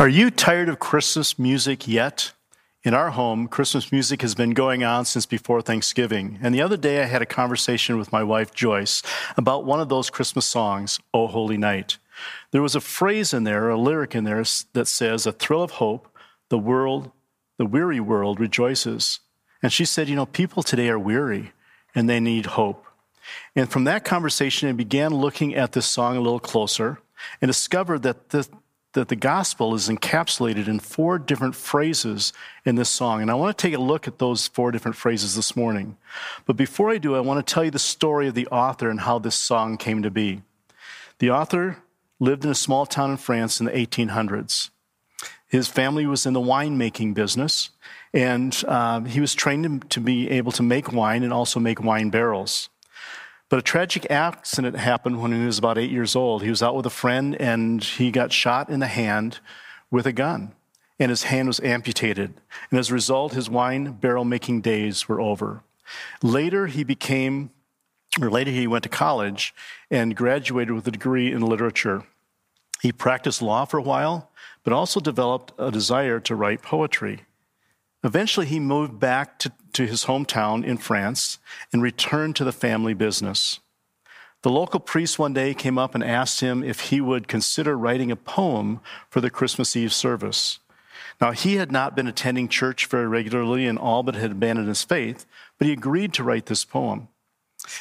Are you tired of Christmas music yet? In our home, Christmas music has been going on since before Thanksgiving. And the other day, I had a conversation with my wife, Joyce, about one of those Christmas songs, O Holy Night. There was a phrase in there, a lyric in there that says, A thrill of hope, the world, the weary world rejoices. And she said, You know, people today are weary and they need hope. And from that conversation, I began looking at this song a little closer and discovered that the, that the gospel is encapsulated in four different phrases in this song. And I want to take a look at those four different phrases this morning. But before I do, I want to tell you the story of the author and how this song came to be. The author lived in a small town in France in the 1800s. His family was in the winemaking business, and uh, he was trained to be able to make wine and also make wine barrels. But a tragic accident happened when he was about eight years old. He was out with a friend and he got shot in the hand with a gun, and his hand was amputated. And as a result, his wine barrel making days were over. Later, he became, or later, he went to college and graduated with a degree in literature. He practiced law for a while, but also developed a desire to write poetry. Eventually, he moved back to, to his hometown in France and returned to the family business. The local priest one day came up and asked him if he would consider writing a poem for the Christmas Eve service. Now, he had not been attending church very regularly and all but had abandoned his faith, but he agreed to write this poem.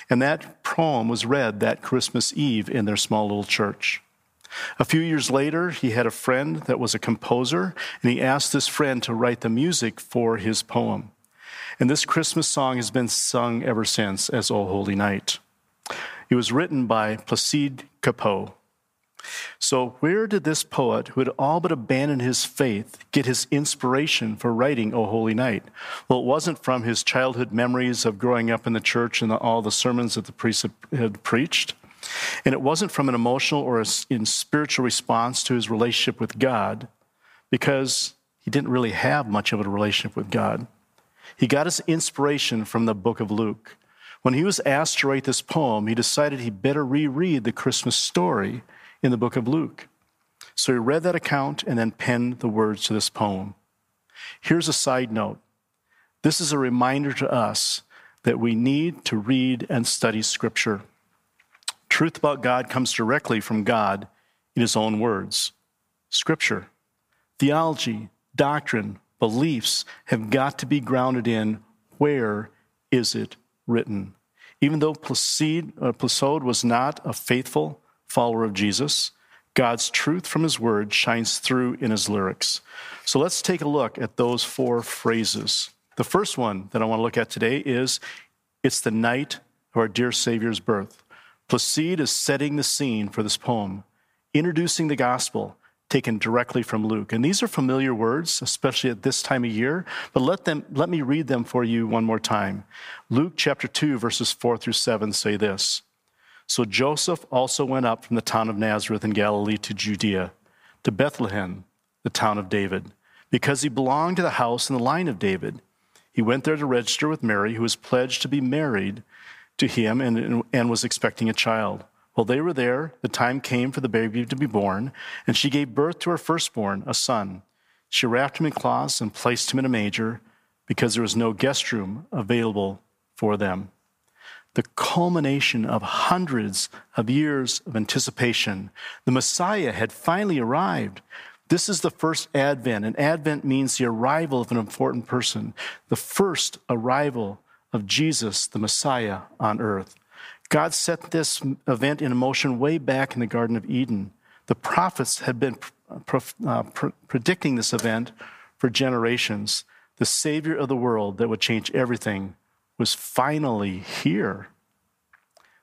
And that poem was read that Christmas Eve in their small little church. A few years later, he had a friend that was a composer, and he asked this friend to write the music for his poem. And this Christmas song has been sung ever since as O Holy Night. It was written by Placide Cappeau. So, where did this poet, who had all but abandoned his faith, get his inspiration for writing O Holy Night? Well, it wasn't from his childhood memories of growing up in the church and all the sermons that the priest had preached. And it wasn't from an emotional or a, in spiritual response to his relationship with God, because he didn't really have much of a relationship with God. He got his inspiration from the book of Luke. When he was asked to write this poem, he decided he'd better reread the Christmas story in the book of Luke. So he read that account and then penned the words to this poem. Here's a side note this is a reminder to us that we need to read and study Scripture. Truth about God comes directly from God in His own words. Scripture, theology, doctrine, beliefs have got to be grounded in where is it written? Even though Placide, uh, Placide was not a faithful follower of Jesus, God's truth from His Word shines through in His lyrics. So let's take a look at those four phrases. The first one that I want to look at today is It's the night of our dear Savior's birth. Placide is setting the scene for this poem, introducing the gospel taken directly from Luke. And these are familiar words, especially at this time of year, but let them let me read them for you one more time. Luke chapter 2 verses 4 through 7 say this. So Joseph also went up from the town of Nazareth in Galilee to Judea, to Bethlehem, the town of David, because he belonged to the house and the line of David. He went there to register with Mary, who was pledged to be married to him and, and was expecting a child. While they were there, the time came for the baby to be born, and she gave birth to her firstborn, a son. She wrapped him in cloths and placed him in a manger because there was no guest room available for them. The culmination of hundreds of years of anticipation. The Messiah had finally arrived. This is the first Advent, and Advent means the arrival of an important person, the first arrival of Jesus, the Messiah, on earth. God set this event in motion way back in the Garden of Eden. The prophets had been uh, predicting this event for generations. The Savior of the world that would change everything was finally here.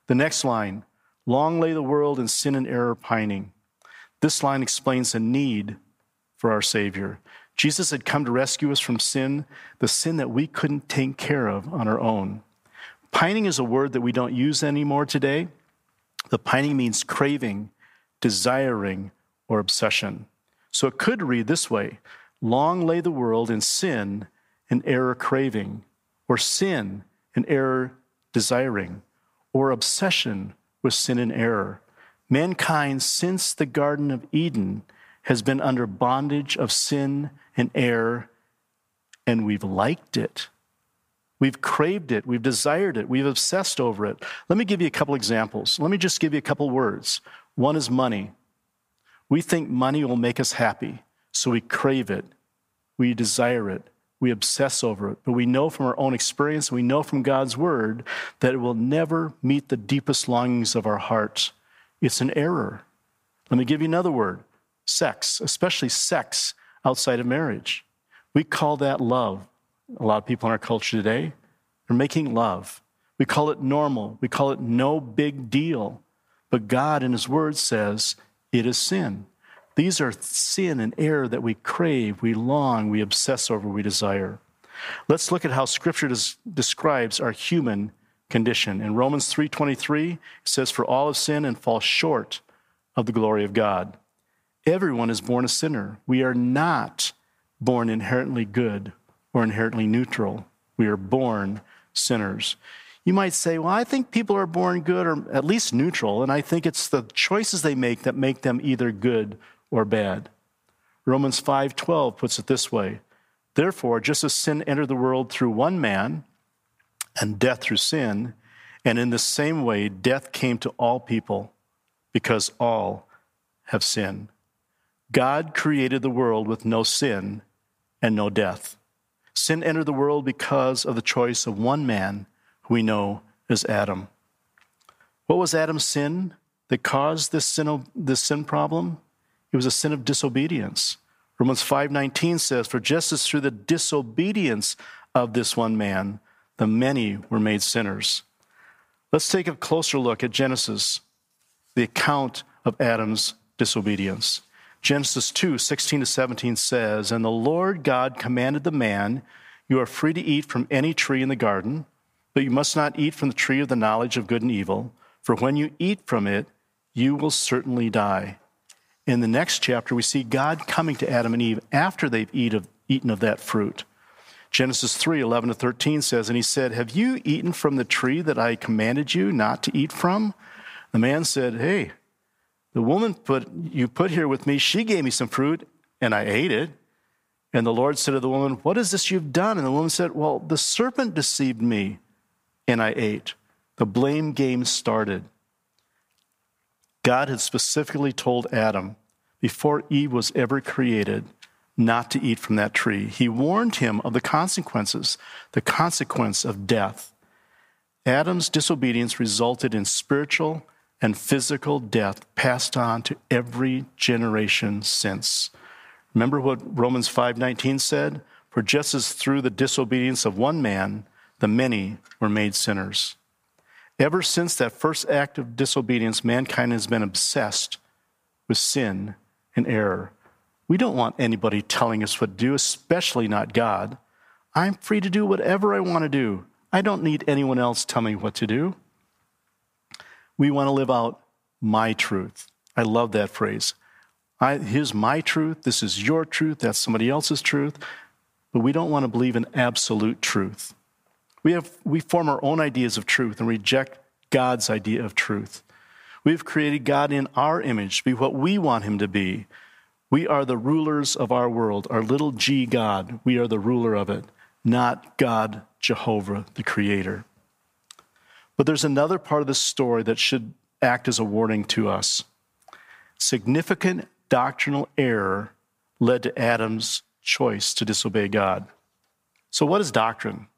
The next line long lay the world in sin and error pining. This line explains the need for our Savior. Jesus had come to rescue us from sin, the sin that we couldn't take care of on our own. Pining is a word that we don't use anymore today. The pining means craving, desiring, or obsession. So it could read this way Long lay the world in sin and error craving, or sin and error desiring, or obsession with sin and error. Mankind, since the Garden of Eden, has been under bondage of sin and error, and we've liked it. We've craved it. We've desired it. We've obsessed over it. Let me give you a couple examples. Let me just give you a couple words. One is money. We think money will make us happy, so we crave it. We desire it. We obsess over it. But we know from our own experience, we know from God's word, that it will never meet the deepest longings of our hearts. It's an error. Let me give you another word sex, especially sex outside of marriage. We call that love. A lot of people in our culture today are making love. We call it normal. We call it no big deal. But God in His Word says it is sin. These are sin and error that we crave, we long, we obsess over, we desire. Let's look at how Scripture des- describes our human condition. In Romans 3:23, it says, "For all have sinned and fall short of the glory of God." Everyone is born a sinner. We are not born inherently good or inherently neutral. We are born sinners. You might say, well, I think people are born good or at least neutral, and I think it's the choices they make that make them either good or bad. Romans 5:12 puts it this way: Therefore, just as sin entered the world through one man, and death through sin, and in the same way death came to all people because all have sinned. God created the world with no sin and no death. Sin entered the world because of the choice of one man who we know as Adam. What was Adam's sin that caused this sin, this sin problem? It was a sin of disobedience. Romans 5:19 says, "For just as through the disobedience of this one man, the many were made sinners." Let's take a closer look at Genesis, the account of Adam's disobedience. Genesis 2 16 to 17 says, And the Lord God commanded the man, You are free to eat from any tree in the garden, but you must not eat from the tree of the knowledge of good and evil, for when you eat from it, you will certainly die. In the next chapter, we see God coming to Adam and Eve after they've eat of, eaten of that fruit. Genesis 3 11 to 13 says, And he said, Have you eaten from the tree that I commanded you not to eat from? The man said, Hey, the woman put, you put here with me, she gave me some fruit, and I ate it. And the Lord said to the woman, What is this you've done? And the woman said, Well, the serpent deceived me, and I ate. The blame game started. God had specifically told Adam, before Eve was ever created, not to eat from that tree. He warned him of the consequences, the consequence of death. Adam's disobedience resulted in spiritual and physical death passed on to every generation since. Remember what Romans 5:19 said? For just as through the disobedience of one man the many were made sinners. Ever since that first act of disobedience, mankind has been obsessed with sin and error. We don't want anybody telling us what to do, especially not God. I'm free to do whatever I want to do. I don't need anyone else telling me what to do. We want to live out my truth. I love that phrase. I, here's my truth. This is your truth. That's somebody else's truth. But we don't want to believe in absolute truth. We, have, we form our own ideas of truth and reject God's idea of truth. We've created God in our image to be what we want him to be. We are the rulers of our world, our little g God. We are the ruler of it, not God, Jehovah, the creator. But there's another part of the story that should act as a warning to us. Significant doctrinal error led to Adam's choice to disobey God. So, what is doctrine?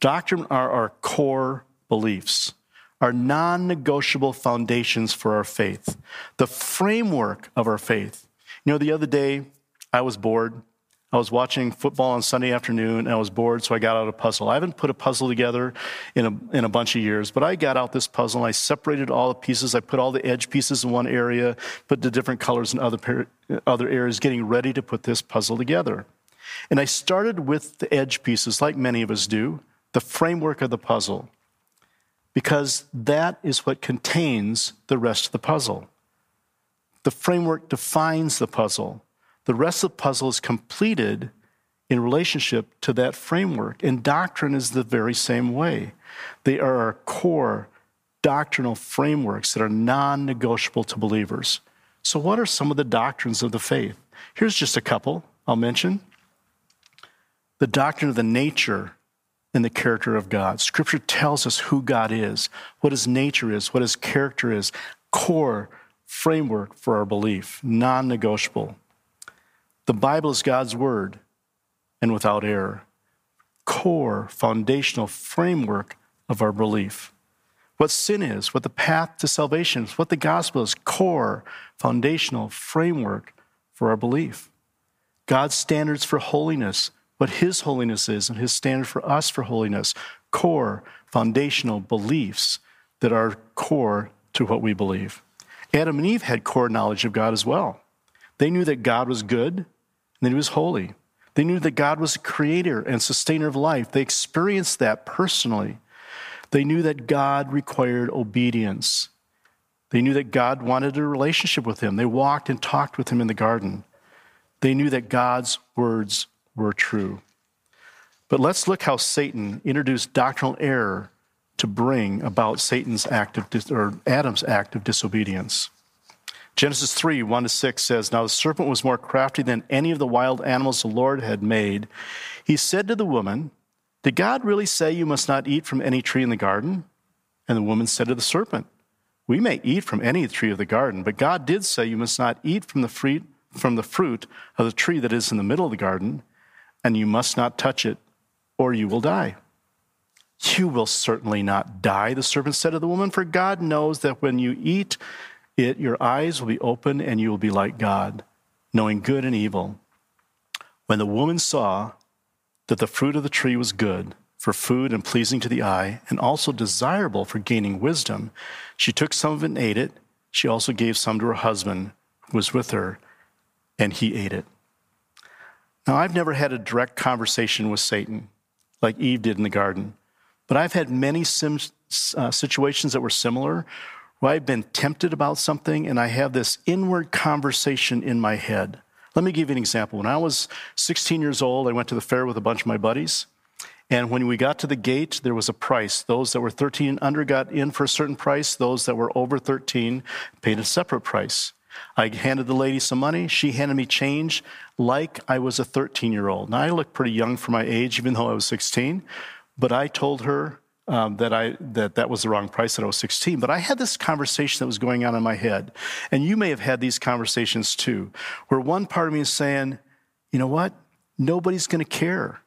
Doctrine are our core beliefs, our non negotiable foundations for our faith, the framework of our faith. You know, the other day I was bored I was watching football on Sunday afternoon and I was bored, so I got out a puzzle. I haven't put a puzzle together in a, in a bunch of years, but I got out this puzzle and I separated all the pieces. I put all the edge pieces in one area, put the different colors in other, other areas, getting ready to put this puzzle together. And I started with the edge pieces, like many of us do, the framework of the puzzle, because that is what contains the rest of the puzzle. The framework defines the puzzle. The rest of the puzzle is completed in relationship to that framework. And doctrine is the very same way. They are our core doctrinal frameworks that are non negotiable to believers. So, what are some of the doctrines of the faith? Here's just a couple I'll mention. The doctrine of the nature and the character of God. Scripture tells us who God is, what his nature is, what his character is, core framework for our belief, non negotiable. The Bible is God's word and without error, core, foundational framework of our belief. What sin is, what the path to salvation is, what the gospel is, core, foundational framework for our belief. God's standards for holiness, what His holiness is, and His standard for us for holiness, core, foundational beliefs that are core to what we believe. Adam and Eve had core knowledge of God as well. They knew that God was good that He was holy. They knew that God was a creator and sustainer of life. They experienced that personally. They knew that God required obedience. They knew that God wanted a relationship with Him. They walked and talked with Him in the garden. They knew that God's words were true. But let's look how Satan introduced doctrinal error to bring about Satan's act of dis- or Adam's act of disobedience. Genesis 3 1 to 6 says, Now the serpent was more crafty than any of the wild animals the Lord had made. He said to the woman, Did God really say you must not eat from any tree in the garden? And the woman said to the serpent, We may eat from any tree of the garden, but God did say you must not eat from the fruit, from the fruit of the tree that is in the middle of the garden, and you must not touch it, or you will die. You will certainly not die, the serpent said to the woman, for God knows that when you eat it, your eyes will be open and you will be like God, knowing good and evil. When the woman saw that the fruit of the tree was good for food and pleasing to the eye, and also desirable for gaining wisdom, she took some of it and ate it. She also gave some to her husband who was with her, and he ate it. Now, I've never had a direct conversation with Satan like Eve did in the garden. But I've had many sim, uh, situations that were similar where I've been tempted about something and I have this inward conversation in my head. Let me give you an example. When I was 16 years old, I went to the fair with a bunch of my buddies. And when we got to the gate, there was a price. Those that were 13 and under got in for a certain price. Those that were over 13 paid a separate price. I handed the lady some money. She handed me change like I was a 13 year old. Now, I looked pretty young for my age, even though I was 16. But I told her um, that I that that was the wrong price. That I was 16. But I had this conversation that was going on in my head, and you may have had these conversations too, where one part of me is saying, "You know what? Nobody's going to care.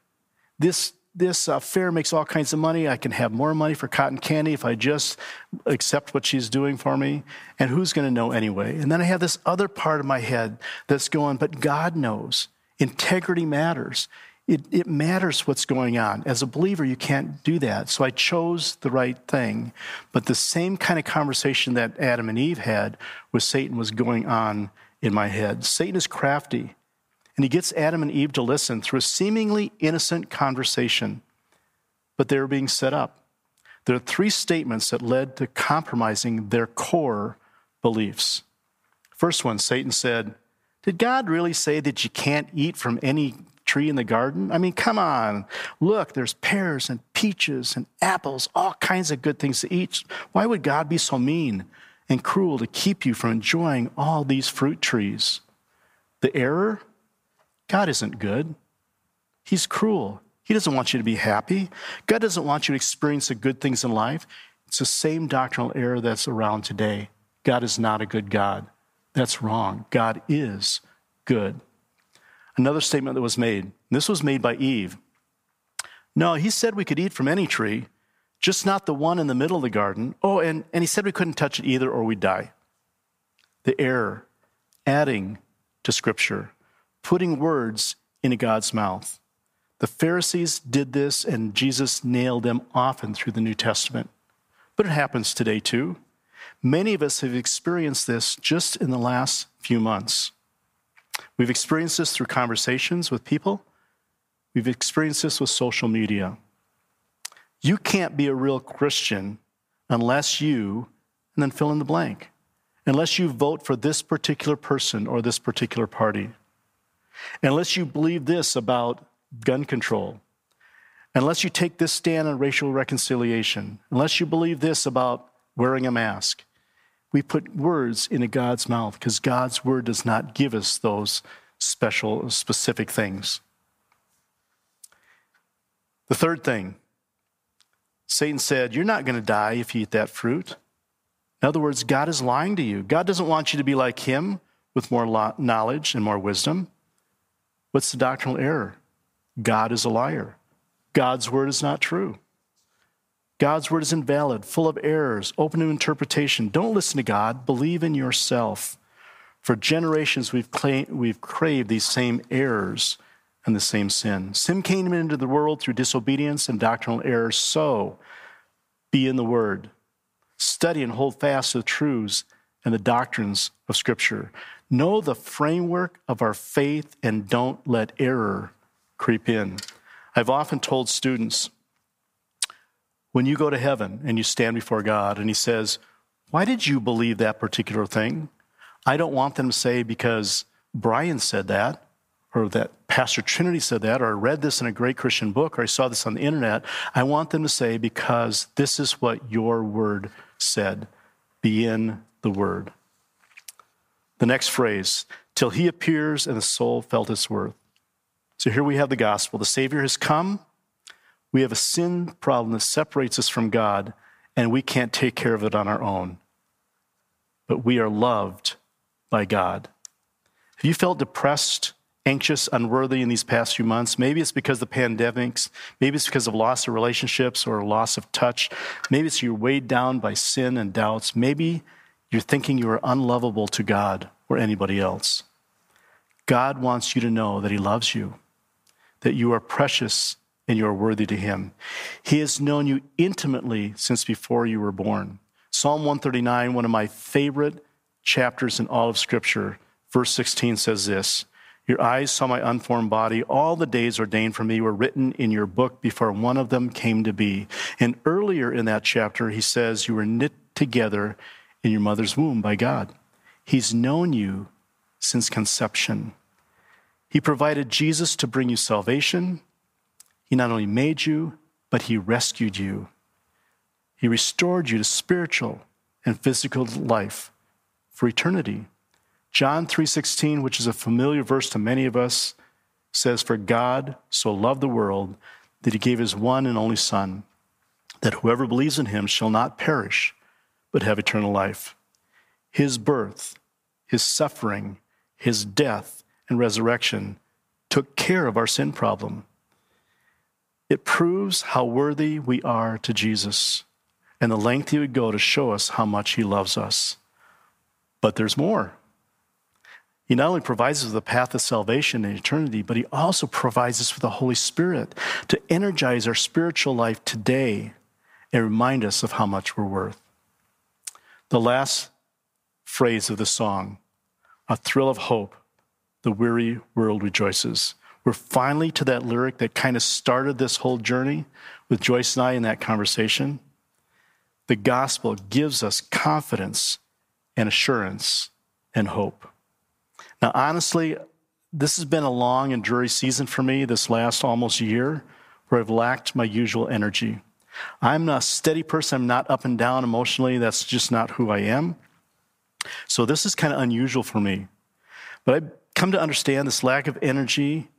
This this uh, fair makes all kinds of money. I can have more money for cotton candy if I just accept what she's doing for me. And who's going to know anyway? And then I have this other part of my head that's going, but God knows. Integrity matters. It, it matters what's going on. As a believer, you can't do that. So I chose the right thing. But the same kind of conversation that Adam and Eve had with Satan was going on in my head. Satan is crafty, and he gets Adam and Eve to listen through a seemingly innocent conversation, but they were being set up. There are three statements that led to compromising their core beliefs. First one, Satan said, Did God really say that you can't eat from any tree in the garden? I mean, come on. Look, there's pears and peaches and apples, all kinds of good things to eat. Why would God be so mean and cruel to keep you from enjoying all these fruit trees? The error? God isn't good. He's cruel. He doesn't want you to be happy. God doesn't want you to experience the good things in life. It's the same doctrinal error that's around today. God is not a good God. That's wrong. God is good. Another statement that was made, this was made by Eve. No, he said we could eat from any tree, just not the one in the middle of the garden. Oh, and, and he said we couldn't touch it either or we'd die. The error, adding to Scripture, putting words into God's mouth. The Pharisees did this, and Jesus nailed them often through the New Testament. But it happens today too. Many of us have experienced this just in the last few months. We've experienced this through conversations with people. We've experienced this with social media. You can't be a real Christian unless you, and then fill in the blank, unless you vote for this particular person or this particular party, unless you believe this about gun control, unless you take this stand on racial reconciliation, unless you believe this about wearing a mask. We put words into God's mouth because God's word does not give us those special, specific things. The third thing Satan said, You're not going to die if you eat that fruit. In other words, God is lying to you. God doesn't want you to be like him with more knowledge and more wisdom. What's the doctrinal error? God is a liar. God's word is not true. God's word is invalid, full of errors, open to interpretation. Don't listen to God, believe in yourself. For generations, we've, we've craved these same errors and the same sin. Sin came into the world through disobedience and doctrinal errors. So, be in the word. Study and hold fast to the truths and the doctrines of Scripture. Know the framework of our faith and don't let error creep in. I've often told students when you go to heaven and you stand before God and He says, Why did you believe that particular thing? I don't want them to say, Because Brian said that, or that Pastor Trinity said that, or I read this in a great Christian book, or I saw this on the internet. I want them to say, Because this is what your word said. Be in the word. The next phrase, till he appears and the soul felt its worth. So here we have the gospel. The Savior has come. We have a sin problem that separates us from God, and we can't take care of it on our own. But we are loved by God. Have you felt depressed, anxious, unworthy in these past few months? Maybe it's because of the pandemics. Maybe it's because of loss of relationships or loss of touch. Maybe it's you're weighed down by sin and doubts. Maybe you're thinking you are unlovable to God or anybody else. God wants you to know that He loves you, that you are precious and you are worthy to him. He has known you intimately since before you were born. Psalm 139, one of my favorite chapters in all of Scripture, verse 16 says this Your eyes saw my unformed body. All the days ordained for me were written in your book before one of them came to be. And earlier in that chapter, he says, You were knit together in your mother's womb by God. He's known you since conception. He provided Jesus to bring you salvation. He not only made you, but He rescued you. He restored you to spiritual and physical life for eternity. John 3:16, which is a familiar verse to many of us, says for God so loved the world that he gave his one and only son that whoever believes in him shall not perish but have eternal life. His birth, his suffering, his death and resurrection took care of our sin problem. It proves how worthy we are to Jesus and the length he would go to show us how much he loves us. But there's more. He not only provides us with a path of salvation and eternity, but he also provides us with the Holy Spirit to energize our spiritual life today and remind us of how much we're worth. The last phrase of the song, a thrill of hope, the weary world rejoices. We're finally to that lyric that kind of started this whole journey with Joyce and I in that conversation. The gospel gives us confidence and assurance and hope. Now, honestly, this has been a long and dreary season for me this last almost year where I've lacked my usual energy. I'm a steady person. I'm not up and down emotionally. That's just not who I am. So this is kind of unusual for me. But I've come to understand this lack of energy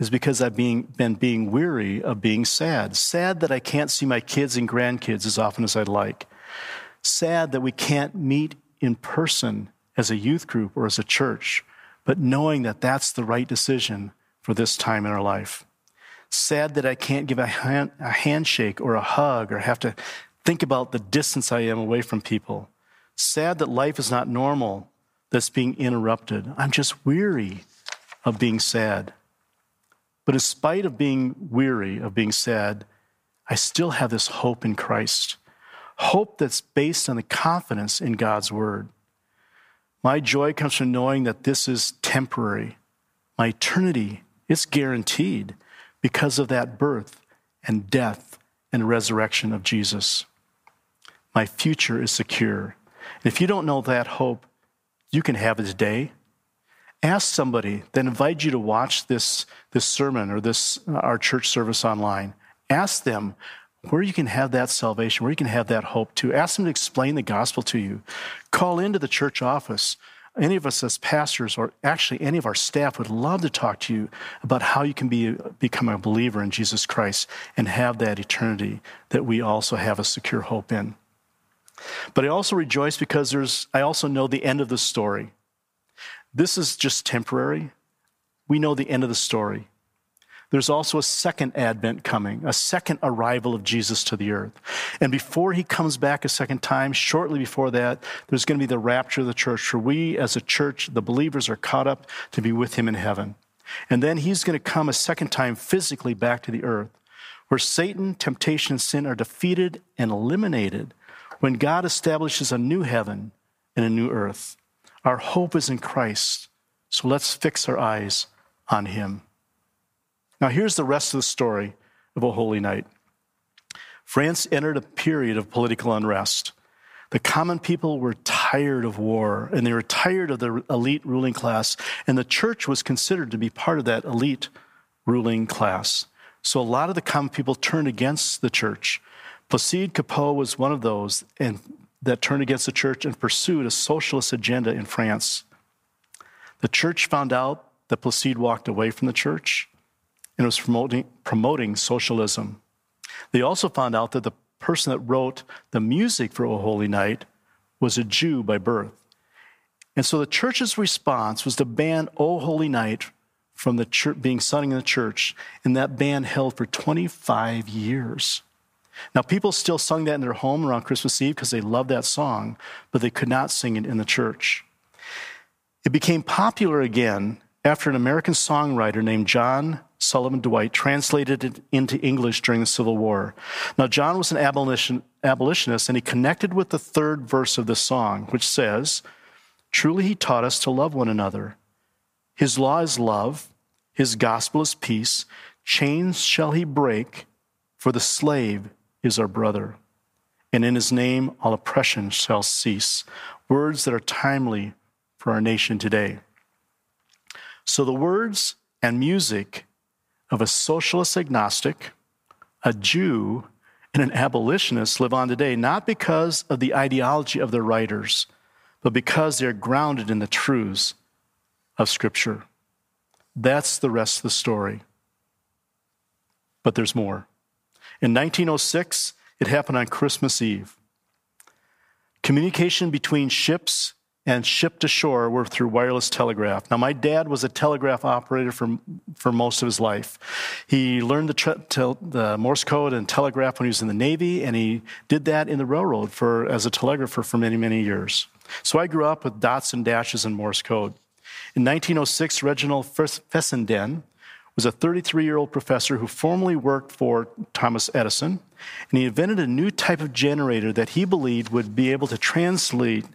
is because I've being, been being weary of being sad. Sad that I can't see my kids and grandkids as often as I'd like. Sad that we can't meet in person as a youth group or as a church, but knowing that that's the right decision for this time in our life. Sad that I can't give a, hand, a handshake or a hug or have to think about the distance I am away from people. Sad that life is not normal, that's being interrupted. I'm just weary of being sad. But in spite of being weary, of being sad, I still have this hope in Christ. Hope that's based on the confidence in God's word. My joy comes from knowing that this is temporary. My eternity is guaranteed because of that birth and death and resurrection of Jesus. My future is secure. And if you don't know that hope, you can have it today. Ask somebody that invited you to watch this, this sermon or this, uh, our church service online. Ask them, where you can have that salvation, where you can have that hope to. Ask them to explain the gospel to you. Call into the church office. Any of us as pastors, or actually any of our staff, would love to talk to you about how you can be, become a believer in Jesus Christ and have that eternity that we also have a secure hope in. But I also rejoice because there's, I also know the end of the story. This is just temporary. We know the end of the story. There's also a second advent coming, a second arrival of Jesus to the earth. And before he comes back a second time, shortly before that, there's going to be the rapture of the church, where we as a church, the believers, are caught up to be with him in heaven. And then he's going to come a second time physically back to the earth, where Satan, temptation, and sin are defeated and eliminated when God establishes a new heaven and a new earth. Our hope is in Christ. So let's fix our eyes on him. Now, here's the rest of the story of a Holy Night. France entered a period of political unrest. The common people were tired of war and they were tired of the elite ruling class, and the church was considered to be part of that elite ruling class. So a lot of the common people turned against the church. Placide Cappeau was one of those and, that turned against the church and pursued a socialist agenda in France. The church found out that Placide walked away from the church and was promoting, promoting socialism. They also found out that the person that wrote the music for O Holy Night was a Jew by birth. And so the church's response was to ban O Holy Night from the church, being sung in the church, and that ban held for 25 years. Now, people still sung that in their home around Christmas Eve because they loved that song, but they could not sing it in the church. It became popular again after an American songwriter named John Sullivan Dwight translated it into English during the Civil War. Now, John was an abolition, abolitionist, and he connected with the third verse of the song, which says, Truly he taught us to love one another. His law is love, his gospel is peace. Chains shall he break, for the slave is our brother. And in his name all oppression shall cease. Words that are timely for our nation today. So the words and music of a socialist agnostic, a Jew, and an abolitionist live on today, not because of the ideology of their writers, but because they're grounded in the truths of Scripture. That's the rest of the story. But there's more. In 1906, it happened on Christmas Eve. Communication between ships and ship to shore were through wireless telegraph. Now, my dad was a telegraph operator for, for most of his life. He learned the, tre- tel- the Morse code and telegraph when he was in the Navy, and he did that in the railroad for, as a telegrapher for many, many years. So I grew up with dots and dashes and Morse code. In 1906, Reginald Fessenden was a 33 year old professor who formerly worked for Thomas Edison, and he invented a new type of generator that he believed would be able to translate,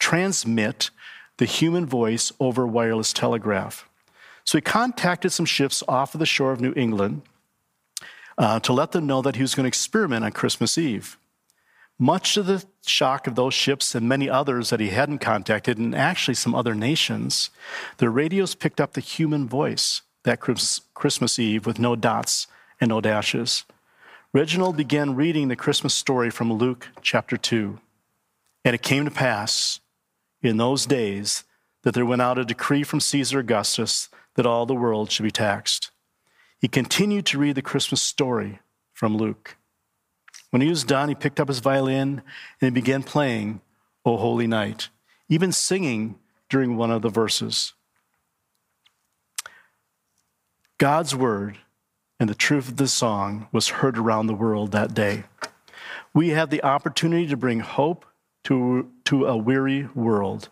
transmit the human voice over wireless telegraph. So he contacted some ships off of the shore of New England uh, to let them know that he was going to experiment on Christmas Eve. Much to the shock of those ships and many others that he hadn't contacted, and actually some other nations, their radios picked up the human voice that Christmas Eve with no dots and no dashes. Reginald began reading the Christmas story from Luke chapter 2. And it came to pass in those days that there went out a decree from Caesar Augustus that all the world should be taxed. He continued to read the Christmas story from Luke. When he was done, he picked up his violin and he began playing O Holy Night, even singing during one of the verses. God's word and the truth of this song was heard around the world that day. We have the opportunity to bring hope to, to a weary world,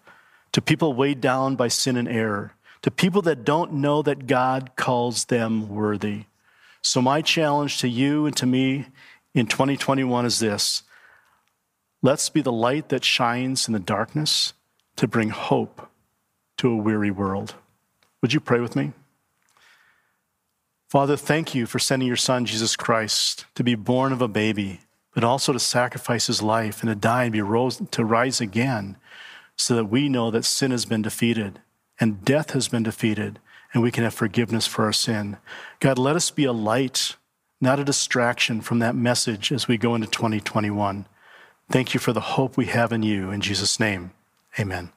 to people weighed down by sin and error, to people that don't know that God calls them worthy. So, my challenge to you and to me in 2021 is this let's be the light that shines in the darkness to bring hope to a weary world. Would you pray with me? Father, thank you for sending your Son, Jesus Christ, to be born of a baby, but also to sacrifice his life and to die and be rose, to rise again, so that we know that sin has been defeated and death has been defeated, and we can have forgiveness for our sin. God, let us be a light not a distraction from that message as we go into 2021. Thank you for the hope we have in you. In Jesus' name, amen.